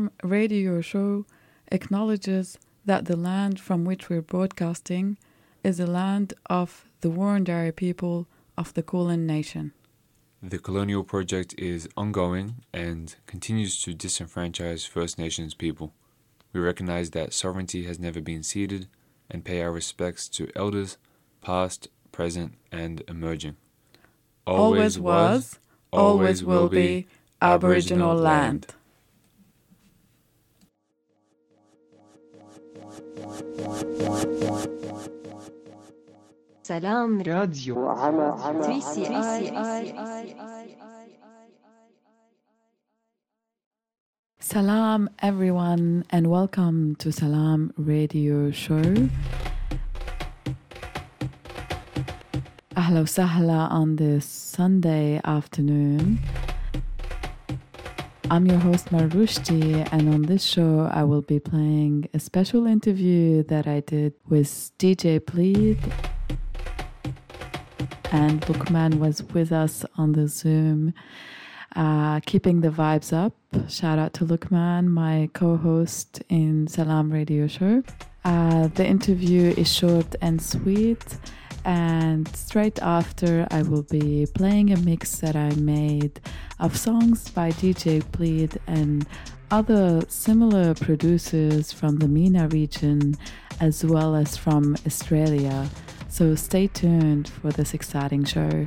Salam radio show acknowledges that the land from which we're broadcasting is the land of the Wurundjeri people of the Kulin Nation. The colonial project is ongoing and continues to disenfranchise First Nations people. We recognize that sovereignty has never been ceded and pay our respects to elders, past, present, and emerging. Always, was, always will be Aboriginal land. سلام راديو 3CI Salam, everyone, and welcome to Salam Radio Show. Ahla wa sahla on this Sunday afternoon. I'm your host Marushti, and on this show, I will be playing a special interview that I did with DJ Plead. And Lukman was with us on the Zoom, uh, keeping the vibes up. Shout out to Lukman, my co host in Salam Radio Show. Uh, the interview is short and sweet. And straight after, I will be playing a mix that I made of songs by DJ Plead and other similar producers from the MENA region as well as from Australia. So stay tuned for this exciting show.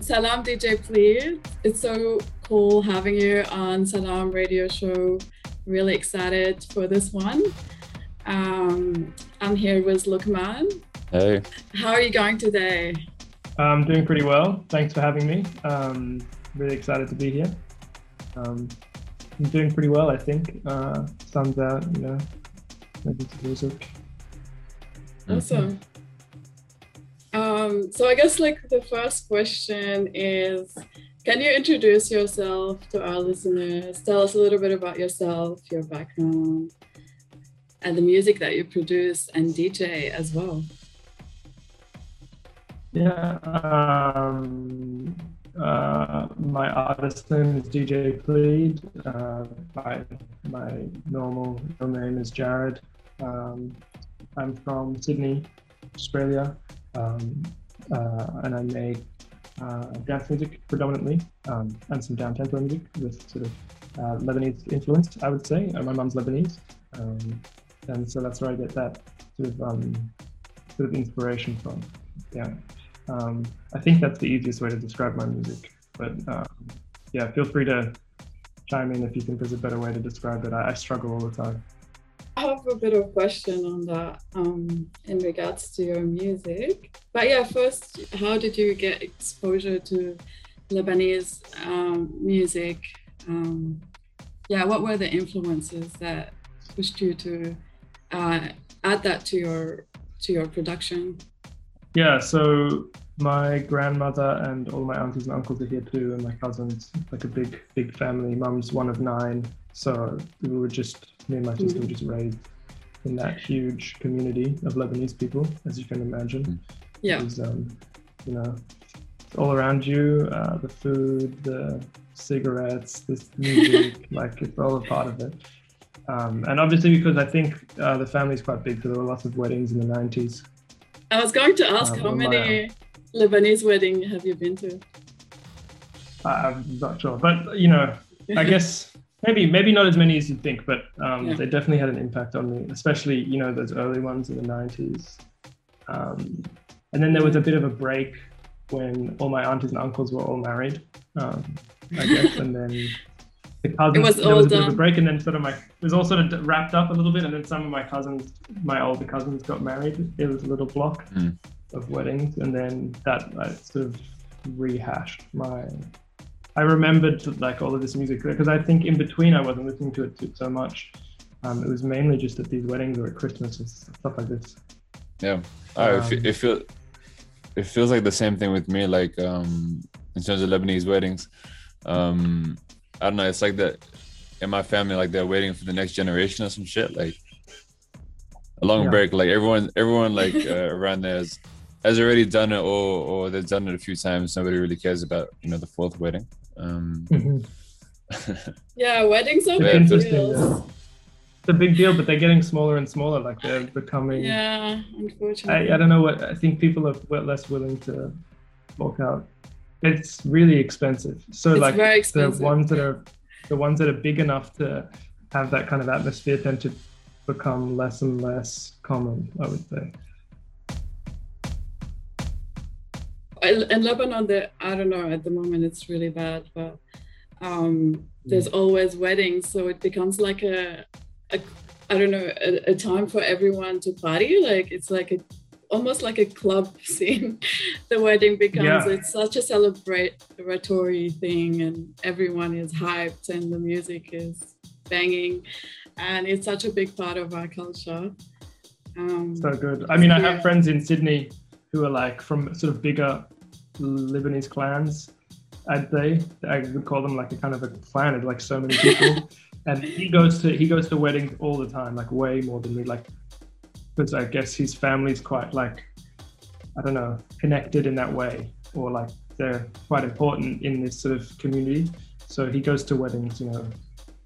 Salam DJ Plead. It's so cool having you on Salam Radio Show. Really excited for this one. Um, I'm here with Lukman. Hey. How are you going today? I'm doing pretty well. Thanks for having me. Um, really excited to be here. Um, I'm doing pretty well, I think. Uh, sun's out, you know, maybe some music. Awesome. Um, so I guess like the first question is can you introduce yourself to our listeners? Tell us a little bit about yourself, your background, and the music that you produce and DJ as well. Yeah. Um, uh, my artist name is DJ Plead. Uh, my, my normal real name is Jared. Um, I'm from Sydney, Australia, um, uh, and I make uh, dance music predominantly, um, and some down tempo music with sort of uh, Lebanese influence, I would say. My mum's Lebanese, um, and so that's where I get that sort of um, sort of inspiration from. Yeah, um, I think that's the easiest way to describe my music. But um, yeah, feel free to chime in if you think there's a better way to describe it. I, I struggle all the time. I have a bit of question on that um, in regards to your music. But yeah, first, how did you get exposure to Lebanese um, music? Um, yeah, what were the influences that pushed you to uh, add that to your to your production? Yeah, so my grandmother and all my aunties and uncles are here too, and my cousins, like a big, big family. Mum's one of nine, so we were just me and my sister were just raised in that huge community of Lebanese people, as you can imagine. Yeah. It was, um, you know, all around you, uh, the food, the cigarettes, this music, like it's all a part of it. Um, and obviously, because I think uh, the is quite big, so there were lots of weddings in the 90s. I was going to ask Um, how on my many Lebanese wedding have you been to? I'm not sure, but you know, I guess maybe maybe not as many as you'd think, but um, Yeah. they definitely had an impact on me, especially you know those early ones in the '90s. Um, and then there was a bit of a break when all my aunties and uncles were all married, um, I guess, and then the cousins. It was there all was a bit of a break, and then sort of my it was all sort of wrapped up a little bit, and then some of my cousins, my older cousins, got married. It was a little block Mm. of weddings, and then that I sort of rehashed my. I remembered like all of this music because I think in between I wasn't listening to it too- so much. Um, it was mainly just at these weddings or at Christmas and stuff like this. Yeah. Oh, it, Um, it feel it feels like the same thing with me. Like um, in terms of Lebanese weddings, um, I don't know. It's like that in my family. Like they're waiting for the next generation or some shit. Like a long Yeah. break. Like everyone, everyone like uh, around there is has already done it, or or they've done it a few times. Nobody really cares about you know the fourth wedding. Um, Mhm. Yeah, weddings are Yeah, big interesting, deals. yeah. It's a big deal, but they're getting smaller and smaller. Like they're becoming. Yeah, unfortunately. I, I don't know what I think people are less willing to fork out. It's really expensive. So It's like very the ones that are the ones that are big enough to have that kind of atmosphere tend to become less and less common. I would say. In Lebanon, the, I don't know, at the moment it's really bad, but um, there's always weddings. So it becomes like a, a I don't know, a, a time for everyone to party. Like it's like a, almost like a club scene. the wedding becomes, Yeah. it's such a celebratory thing and everyone is hyped and the music is banging. And it's such a big part of our culture. Um, So good. I mean, I Yeah. have friends in Sydney who are like from sort of bigger Lebanese clans. I'd say I would call them like a kind of a clan. It's like so many people, and he goes to he goes to weddings all the time, like way more than me. Like because I guess his family's quite like I don't know connected in that way, or like they're quite important in this sort of community. So he goes to weddings, you know,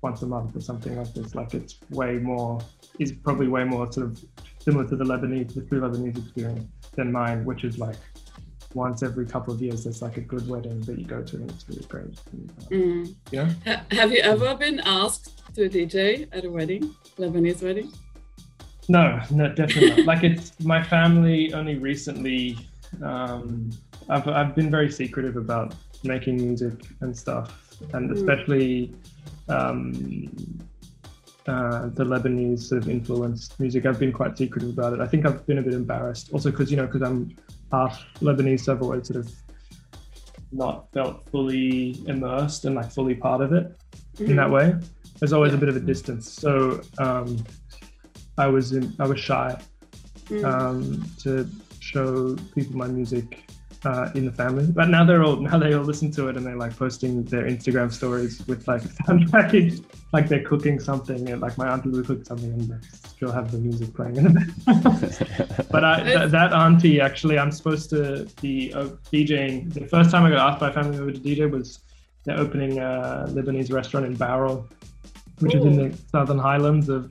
once a month or something like this. Like it's way more. Is probably way more sort of similar to the Lebanese, the true Lebanese experience than mine, which is like once every couple of years, there's like a good wedding that you go to, and it's really great. mm. Yeah. Ha- have you ever been asked to DJ at a wedding, Lebanese wedding? No, no, definitely not. like it's my family only recently. Um, I've I've been very secretive about making music and stuff, and Mm. especially um, uh, the Lebanese sort of influenced music. I've been quite secretive about it. I think I've been a bit embarrassed, also because you know because I'm half Lebanese, so I've always sort of not felt fully immersed and like fully part of it in that way. There's always a bit of a distance. So um, I was in, I was shy Mm. um, to show people my music uh, in the family. But now they're all now they all listen to it and they're like posting their Instagram stories with like sound package, like they're cooking something and like my auntie will cook something and they still have the music playing in the background. but I, th- that auntie actually, I'm supposed to be uh, DJing. The first time I got asked by a family member to DJ was they're opening a Lebanese restaurant in Bowral, which is in the southern highlands of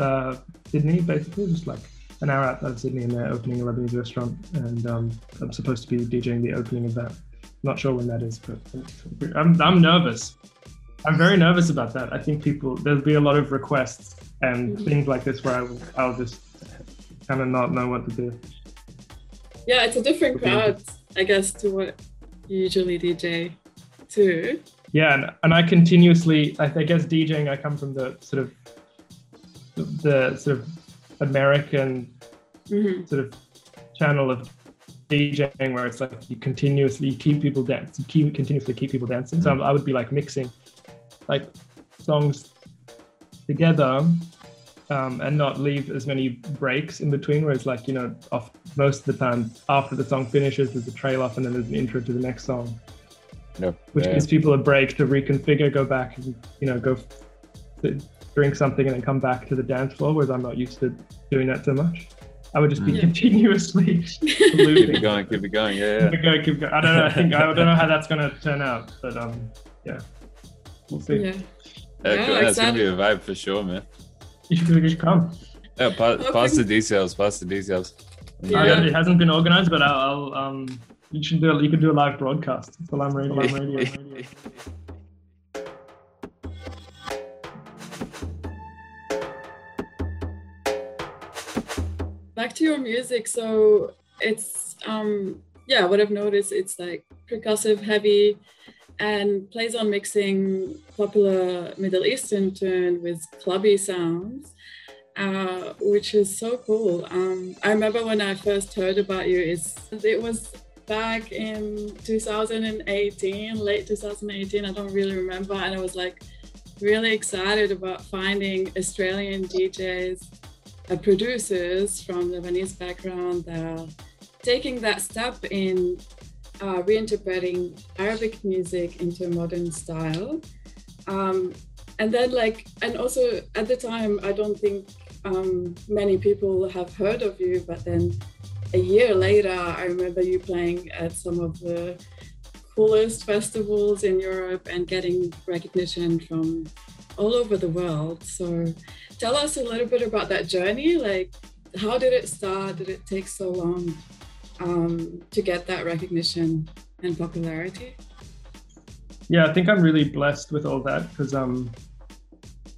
uh, Sydney, basically, just like an hour outside of Sydney, and they're opening a Lebanese restaurant, and um, I'm supposed to be DJing the opening of that. Not sure when that is, but I'm, I'm nervous. I'm very nervous about that. I think people there'll be a lot of requests and things like this where I I'll just kind of not know what to do. Yeah, it's a different crowd, I guess, to what you usually DJ to. Yeah, and, and I continuously, I, I guess DJing, I come from the sort of the sort of American hmm sort of channel of DJing where it's like you continuously keep people dance, you keep continuously keep people dancing. So I would be like mixing like songs together um, and not leave as many breaks in between. Where it's like you know, off most of the time after the song finishes, there's a trail off and then there's an intro to the next song, no, which yeah. gives people a break to reconfigure, go back, and you know, go f- drink something and then come back to the dance floor. Whereas I'm not used to doing that so much. I would just be Mm. continuously keep it going, keep it going. Yeah, yeah. Keep going, keep going. I don't know. I think I don't know how that's gonna turn out, but um, yeah, we'll see. Yeah. yeah. yeah Yeah, cool. That's gonna be a vibe for sure, man. You should, you should come. Yeah, pa- Okay. pass the details. Pass the details. Yeah. Uh, it hasn't been organized, but I'll, I'll um, you should do. You could do a live broadcast. Salam Radio. Salam Radio. Back to your music. So it's, um, yeah, what I've noticed, it's like percussive, heavy, and plays on mixing popular Middle Eastern tune with clubby sounds. Uh, which is so cool. Um, I remember when I first heard about you, it's, it was back in 2018, late 2018. I don't really remember. And I was like really excited about finding Australian DJs, producers from Lebanese background that are taking that step in uh, reinterpreting Arabic music into a modern style. Um, and then, like, and also at the time, I don't think um, many people have heard of you, but then a year later, I remember you playing at some of the coolest festivals in Europe and getting recognition from all over the world. So tell us a little bit about that journey. Like, how did it start? Did it take so long um, to get that recognition and popularity? Yeah, I think I'm really blessed with all that because um,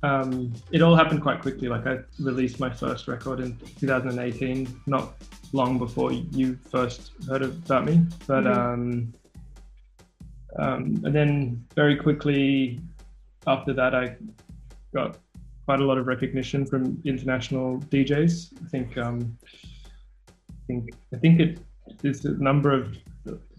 um, it all happened quite quickly. Like I released my first record in 2018, not long before you first heard about me. But mm-hmm. um, um, and then very quickly after that, I got quite a lot of recognition from international DJs. I think um, I think I think it there's a number of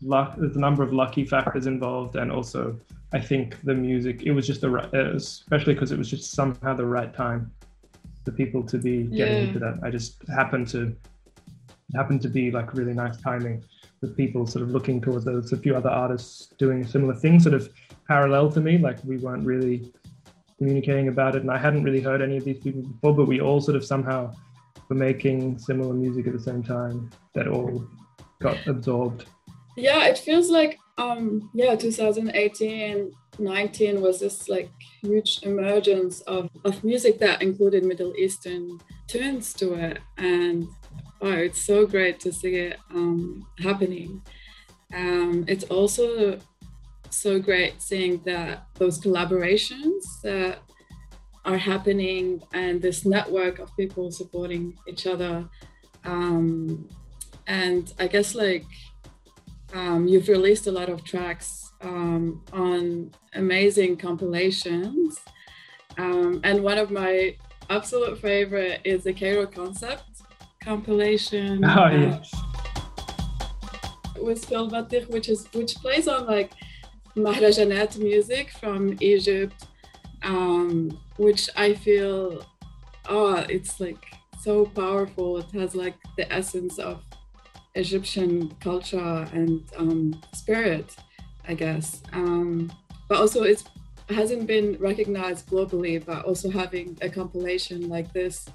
luck. There's a number of lucky factors involved, and also I think the music. It was just the right, especially because it was just somehow the right time for people to be getting yeah. into that. I just happened to happened to be like really nice timing with people sort of looking towards those. A few other artists doing similar things, sort of parallel to me. Like we weren't really communicating about it, and I hadn't really heard any of these people before, but we all sort of somehow were making similar music at the same time that all got absorbed. Yeah, it feels like um yeah, 2018 19 was this like huge emergence of, of music that included Middle Eastern tunes to it. And oh, it's so great to see it um, happening. Um, it's also so great seeing that those collaborations that are happening and this network of people supporting each other. Um, and I guess like um, you've released a lot of tracks um, on amazing compilations. Um, and one of my absolute favorite is the Cairo Concept compilation. Oh, yes. With Phil Batir, which is which plays on like Mahrajanat music from Egypt, um, which I feel, oh, it's like so powerful. It has like the essence of Egyptian culture and um, spirit, I guess. Um, but also, it hasn't been recognized globally. But also having a compilation like this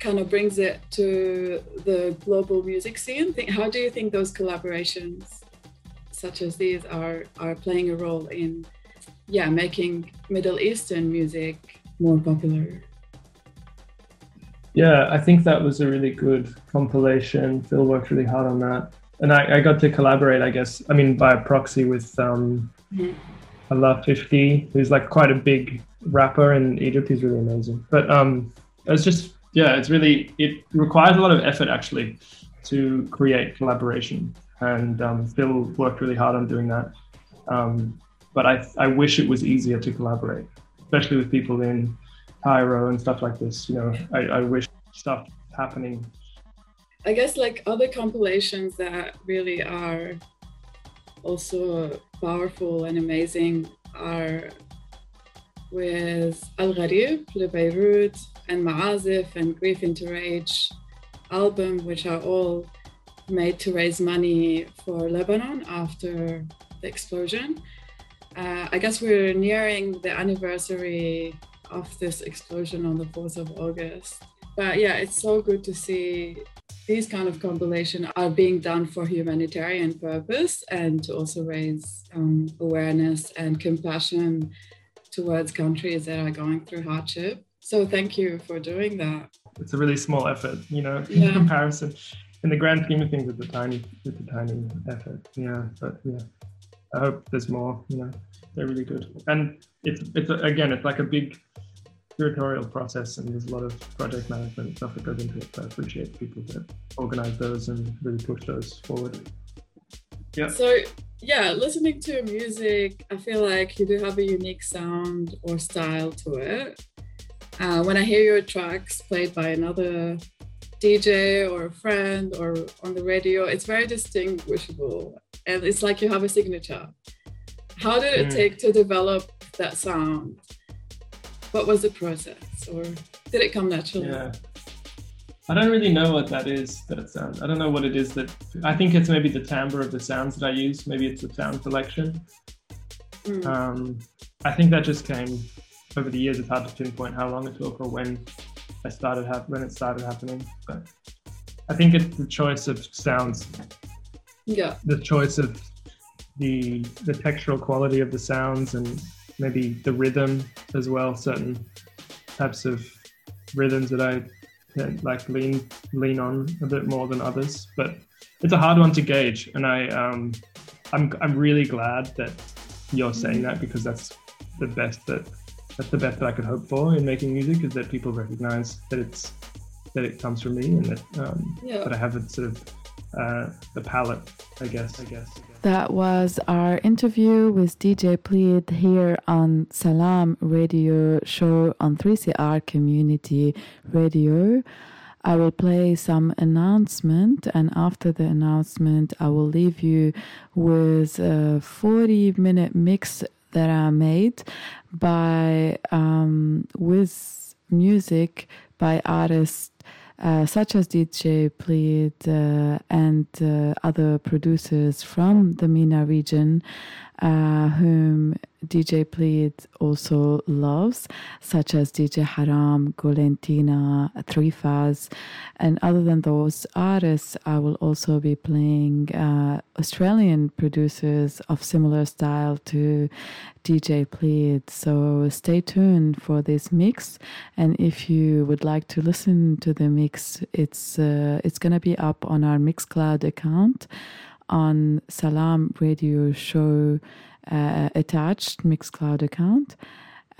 kind of brings it to the global music scene. How do you think those collaborations, such as these, are are playing a role in, yeah, making Middle Eastern music more popular? Yeah, I think that was a really good compilation. Phil worked really hard on that. And I, I got to collaborate, I guess, I mean, by proxy with um, mm-hmm. Alaa 50, who's like quite a big rapper in Egypt. He's really amazing. But um, it's just, yeah, it's really, it requires a lot of effort actually to create collaboration. And um, Phil worked really hard on doing that. Um, but I, I wish it was easier to collaborate, especially with people in Cairo and stuff like this. You know, I, I wish stuff happening. I guess like other compilations that really are also powerful and amazing are with Al Gharib, Le Beirut, and Ma'azif and Grief into Rage album, which are all made to raise money for Lebanon after the explosion. Uh, I guess we're nearing the anniversary of this explosion on the 4th of August. But yeah, it's so good to see these kind of compilation are being done for humanitarian purpose and to also raise um, awareness and compassion towards countries that are going through hardship. So thank you for doing that. It's a really small effort, you know, in yeah. comparison. In the grand scheme of things, it's a tiny, it's a tiny effort. Yeah, but yeah, I hope there's more. You know, they're really good, and it's it's a, again, it's like a big curatorial process and there's a lot of project management stuff that goes into it. So I appreciate people that organize those and really push those forward. Yeah. So yeah, listening to music, I feel like you do have a unique sound or style to it. Uh, when I hear your tracks played by another DJ or a friend or on the radio, it's very distinguishable and it's like you have a signature. How did it mm. take to develop that sound? what was the process or did it come naturally yeah i don't really know what that is that sound i don't know what it is that i think it's maybe the timbre of the sounds that i use maybe it's the sound selection mm. um, i think that just came over the years it's hard to pinpoint how long it took or when i started ha- when it started happening but I think it's the choice of sounds. Yeah. The choice of the the textural quality of the sounds and maybe the rhythm as well. Certain types of rhythms that I like lean lean on a bit more than others, but it's a hard one to gauge. And I um, I'm I'm really glad that you're saying that because that's the best that that's the best that I could hope for in making music is that people recognize that it's that it comes from me and that um, yeah. that I have a sort of uh, the palette, I guess. I guess. That was our interview with DJ Plead here on Salam Radio Show on 3CR Community Radio. I will play some announcement, and after the announcement, I will leave you with a 40 minute mix that are made by um, with music by artists uh, such as DJ Plead uh, and uh, other producers from the MENA region, uh, whom DJ Plead also loves, such as DJ Haram, Golentina, Trifaz. And other than those artists, I will also be playing uh, Australian producers of similar style to DJ Plead. So stay tuned for this mix. And if you would like to listen to the mix, it's, uh, it's going to be up on our Mixcloud account on Salam Radio Show uh, attached Mixcloud account.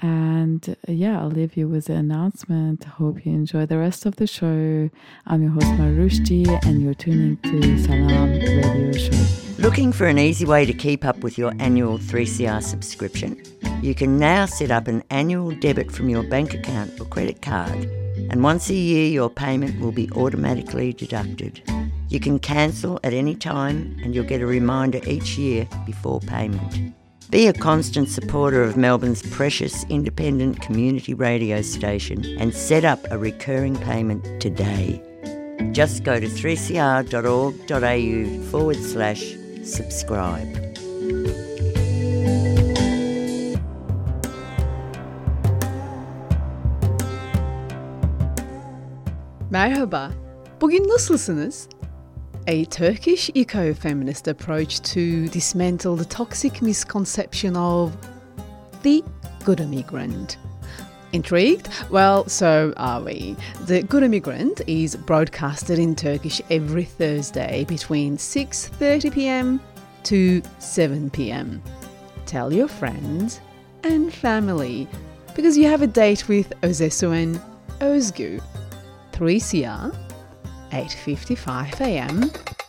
And uh, yeah, I'll leave you with the announcement. Hope you enjoy the rest of the show. I'm your host Marushti, and you're tuning to Salam Radio Show. Looking for an easy way to keep up with your annual 3CR subscription? You can now set up an annual debit from your bank account or credit card, and once a year your payment will be automatically deducted. You can cancel at any time and you'll get a reminder each year before payment. Be a constant supporter of Melbourne's precious independent community radio station and set up a recurring payment today. Just go to 3cr.org.au forward slash subscribe. Merhaba. Bugün nasılsınız? A Turkish eco feminist approach to dismantle the toxic misconception of the good immigrant. Intrigued? Well, so are we. The Good Immigrant is broadcasted in Turkish every Thursday between 6:30 p.m. to 7 p.m. Tell your friends and family because you have a date with Özesuen Özgü, 3CR 8:55 a.m.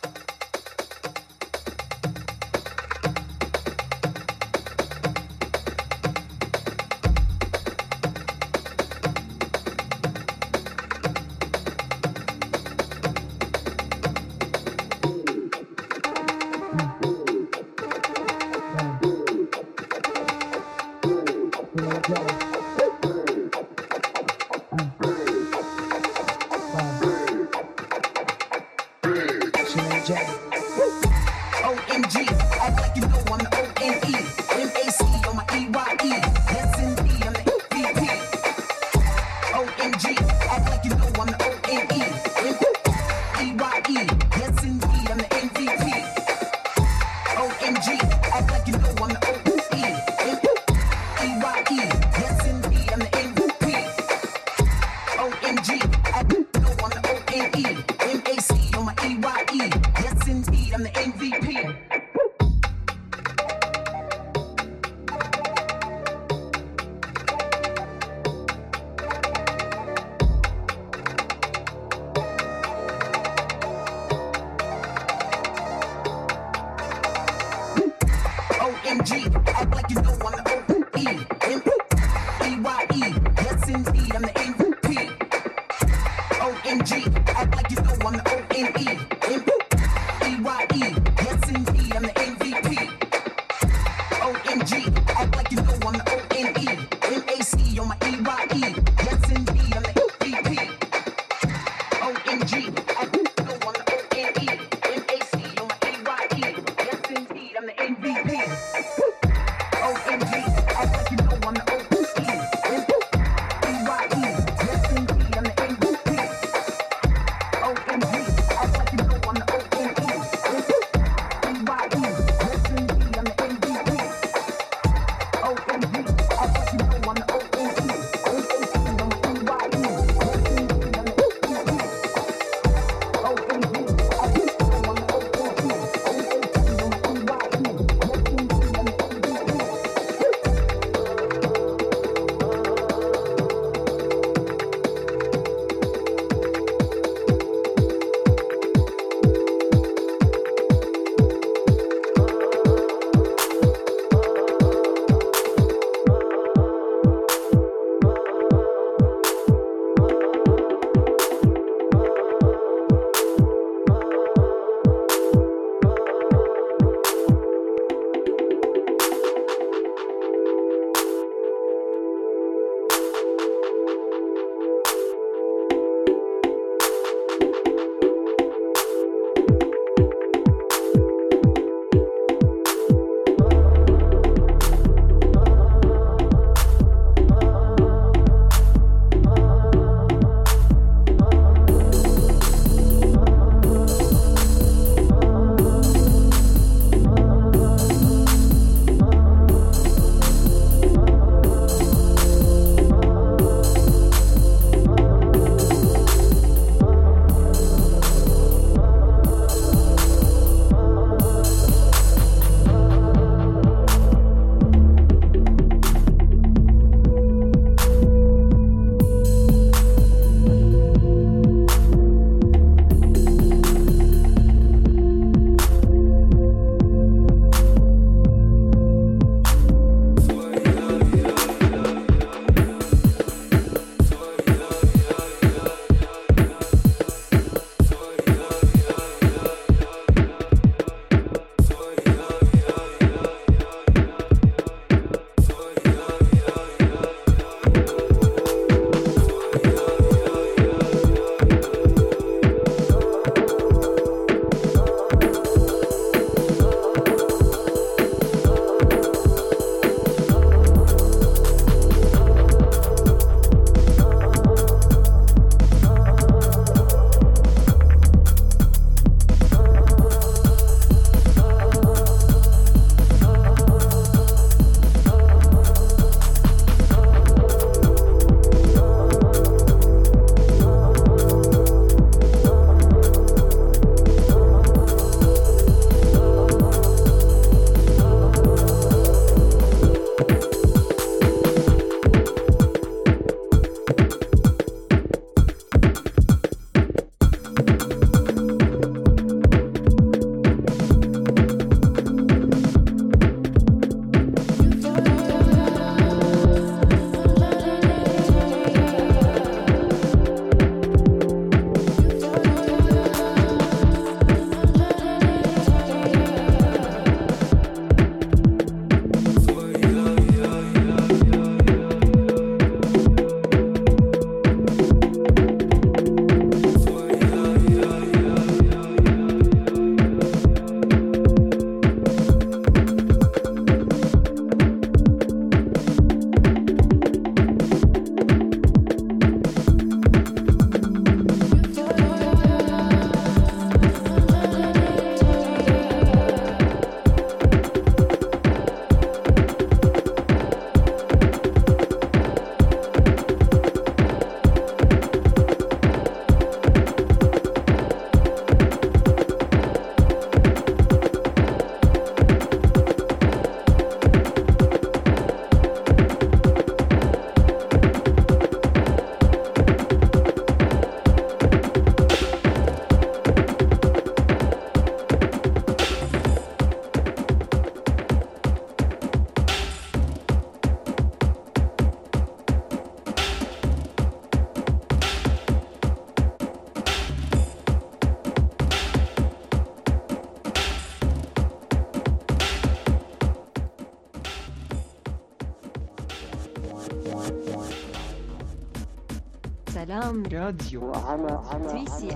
راديو تري سي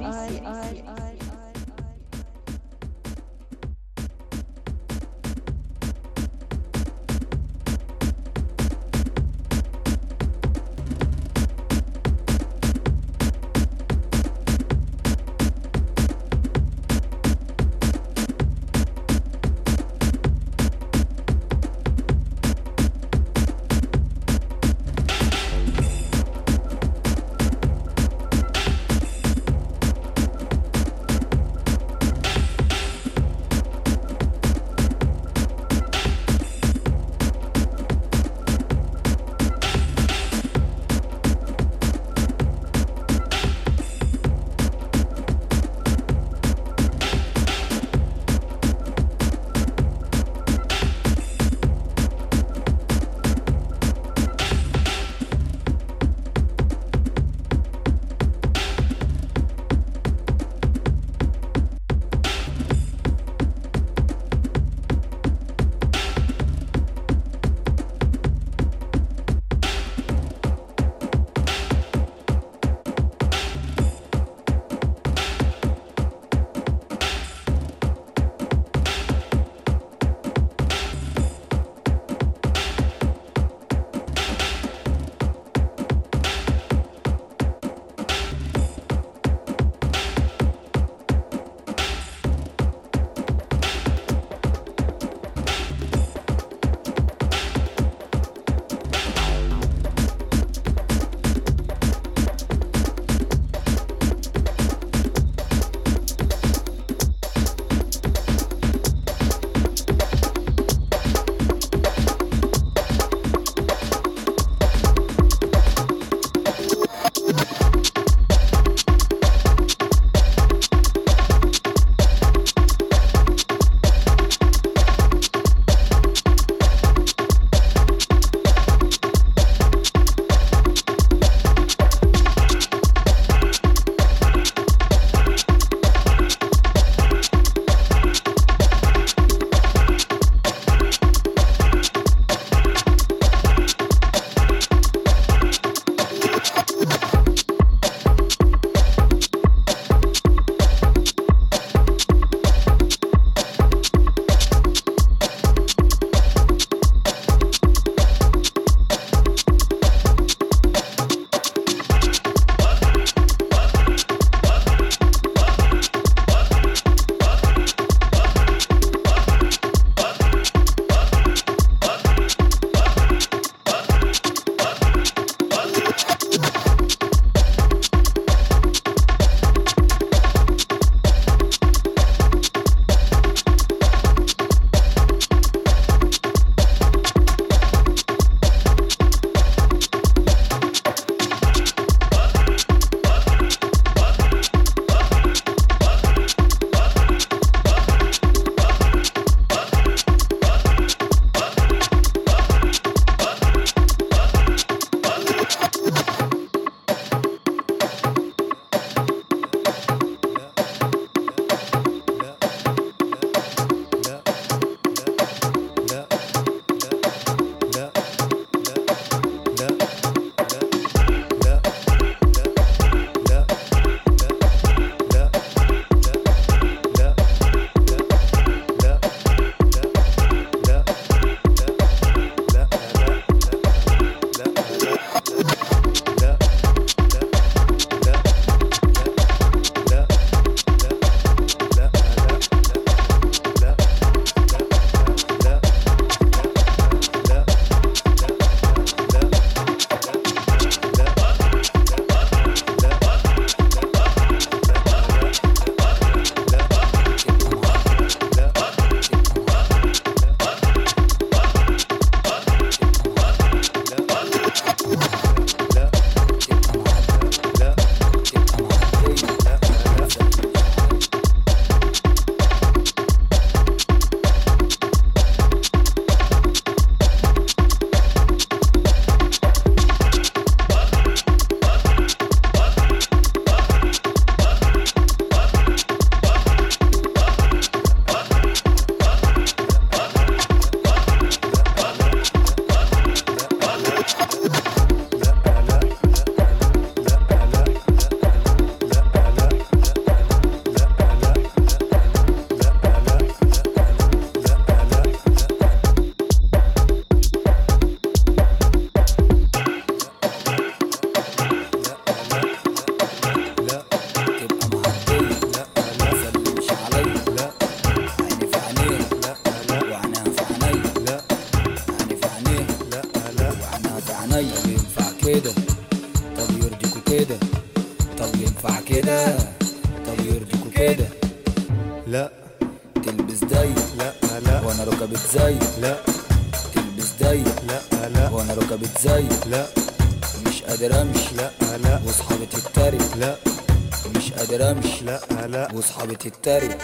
وأصحابي تتريق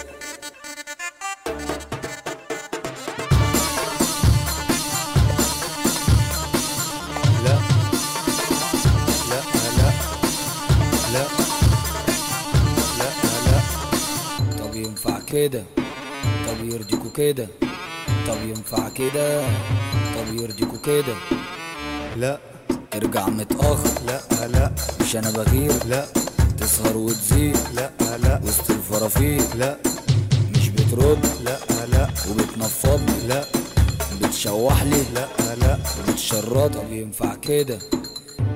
وبتشرط طب ينفع كده؟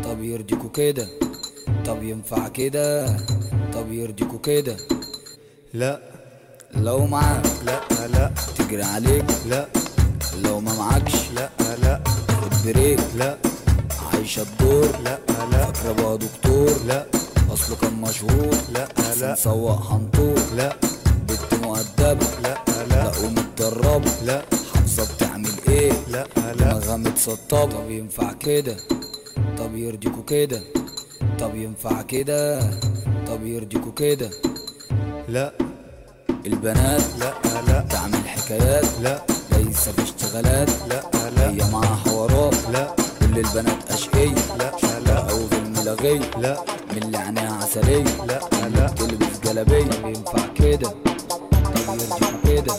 طب يرضيكوا كده؟ طب ينفع كده؟ طب يرضيكوا كده؟ لا. لو معاك. لا لا. تجري عليك. لا. لو ما معكش. لا لا. خد بريك. لا. عايشة الدور لا لا. فاكرة بقى دكتور. لا. أصله كان مشهور. لا لا. سواق حنطور لا. بنت مؤدبة. لا لا. لا ومتدربة لا. إيه؟ لا لا. دماغها متسطبة طب ينفع كده؟ طب يرضيكوا كده؟ طب ينفع كده؟ طب يرضيكوا كده؟ لا. البنات؟ لا لا. تعمل حكايات؟ لا. ليس في اشتغالات؟ لا لا. هي معاها حوارات؟ لا. كل البنات أشقية؟ لا لا. أو في الملغية؟ لا. من اللي عينيها عسلية؟ لا لا. تلبس جلابية؟ ينفع كده؟ طب يرضيكوا كده؟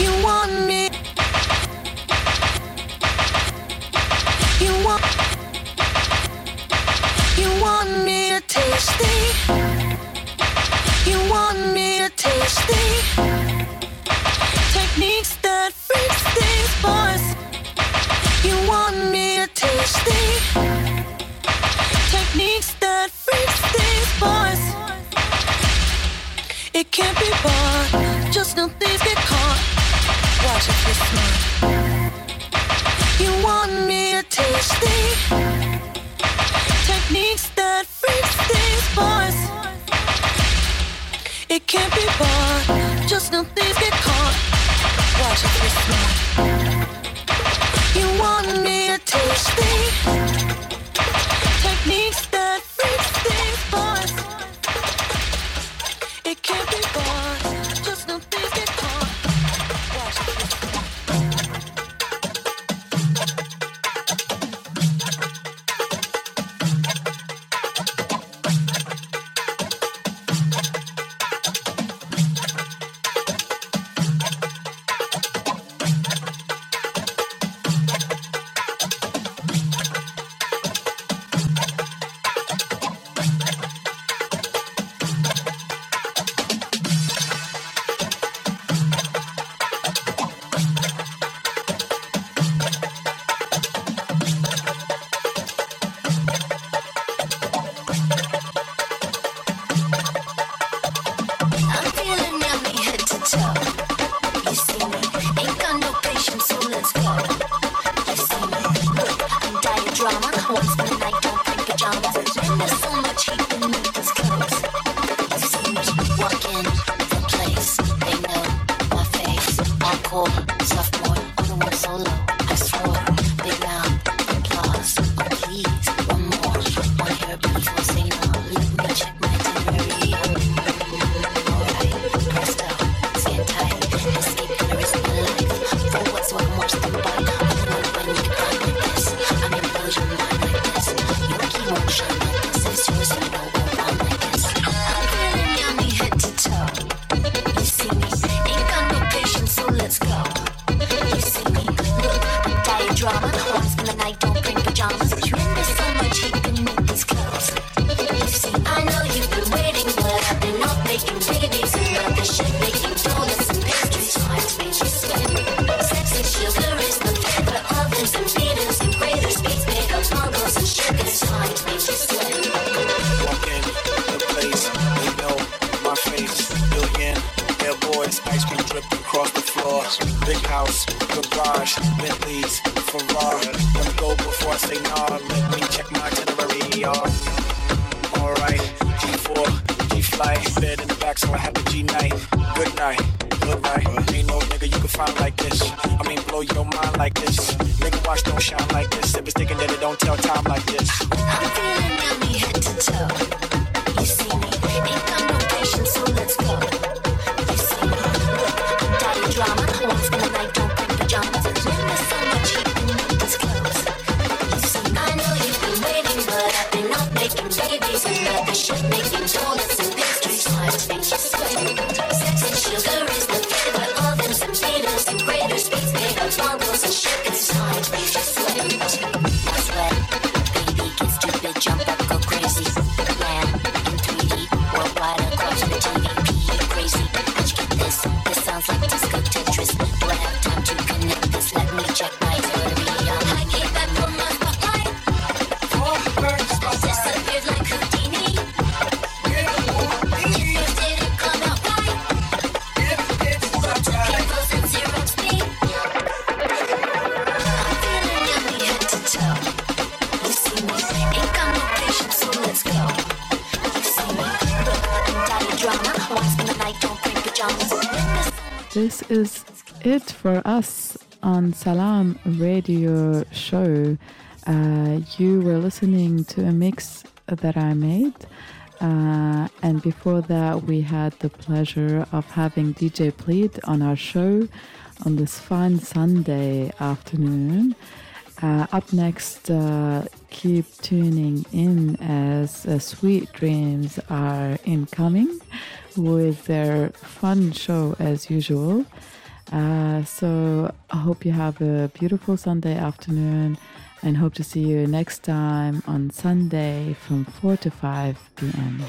You want me? You want? Me. You want You want me to stay. You want me to taste it? Techniques that freaks these boys. It can't be bought, just know things get caught. Watch if you're smart. You want me to teach thee techniques that freaks these boys. It can't be bought, just know things get caught. Watch if you're smart. You want me to teach thee. can't be bought. for us on Salam Radio Show. Uh, you were listening to a mix that I made. Uh, and before that, we had the pleasure of having DJ Plead on our show on this fine Sunday afternoon. Uh, up next, uh, keep tuning in as uh, Sweet Dreams are incoming with their fun show as usual. Uh, so I hope you have a beautiful Sunday afternoon and hope to see you next time on Sunday from 4 to 5 p.m.